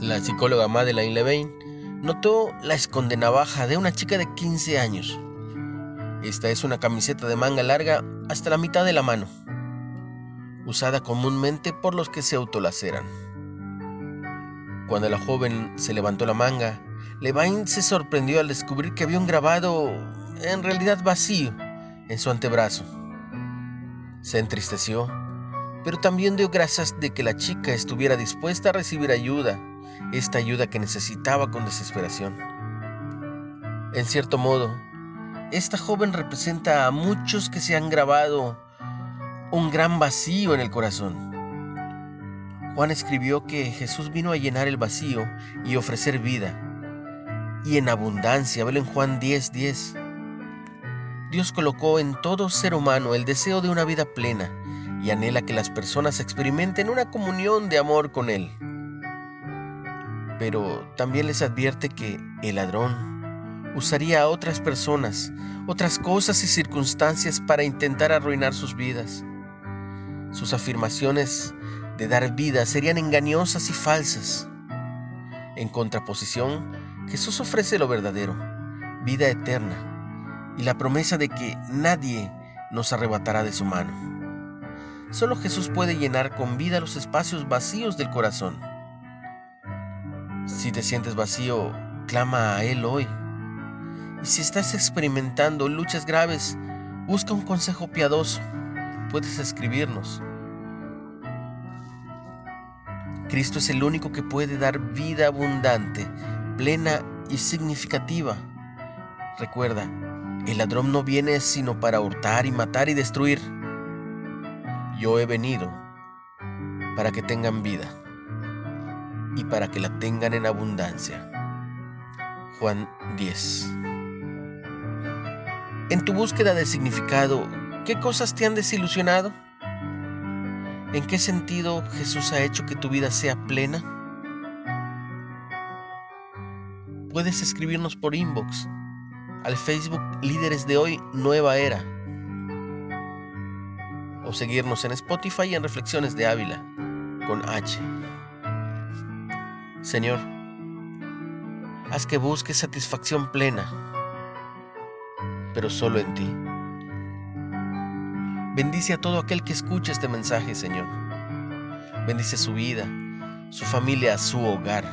La psicóloga Madeleine Levine notó la escondenavaja de una chica de 15 años. Esta es una camiseta de manga larga hasta la mitad de la mano, usada comúnmente por los que se autolaceran. Cuando la joven se levantó la manga, Levine se sorprendió al descubrir que había un grabado en realidad vacío en su antebrazo. Se entristeció, pero también dio gracias de que la chica estuviera dispuesta a recibir ayuda, esta ayuda que necesitaba con desesperación. En cierto modo, esta joven representa a muchos que se han grabado un gran vacío en el corazón. Juan escribió que Jesús vino a llenar el vacío y ofrecer vida. Y en abundancia, velo en Juan 10:10. 10. Dios colocó en todo ser humano el deseo de una vida plena y anhela que las personas experimenten una comunión de amor con Él. Pero también les advierte que el ladrón usaría a otras personas, otras cosas y circunstancias para intentar arruinar sus vidas. Sus afirmaciones de dar vida serían engañosas y falsas. En contraposición, Jesús ofrece lo verdadero, vida eterna, y la promesa de que nadie nos arrebatará de su mano. Solo Jesús puede llenar con vida los espacios vacíos del corazón. Si te sientes vacío, clama a Él hoy. Y si estás experimentando luchas graves, busca un consejo piadoso. Puedes escribirnos Cristo es el único que puede dar vida abundante, plena y significativa. Recuerda, el ladrón no viene sino para hurtar y matar y destruir. Yo he venido para que tengan vida y para que la tengan en abundancia. Juan 10. En tu búsqueda de significado, ¿qué cosas te han desilusionado? ¿En qué sentido Jesús ha hecho que tu vida sea plena? Puedes escribirnos por inbox al Facebook Líderes de Hoy Nueva Era o seguirnos en Spotify en Reflexiones de Ávila con H. Señor, haz que busques satisfacción plena, pero solo en ti. Bendice a todo aquel que escuche este mensaje, Señor. Bendice su vida, su familia, su hogar.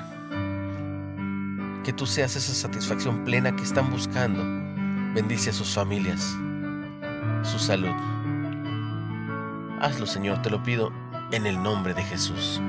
Que tú seas esa satisfacción plena que están buscando. Bendice a sus familias, su salud. Hazlo, Señor, te lo pido en el nombre de Jesús.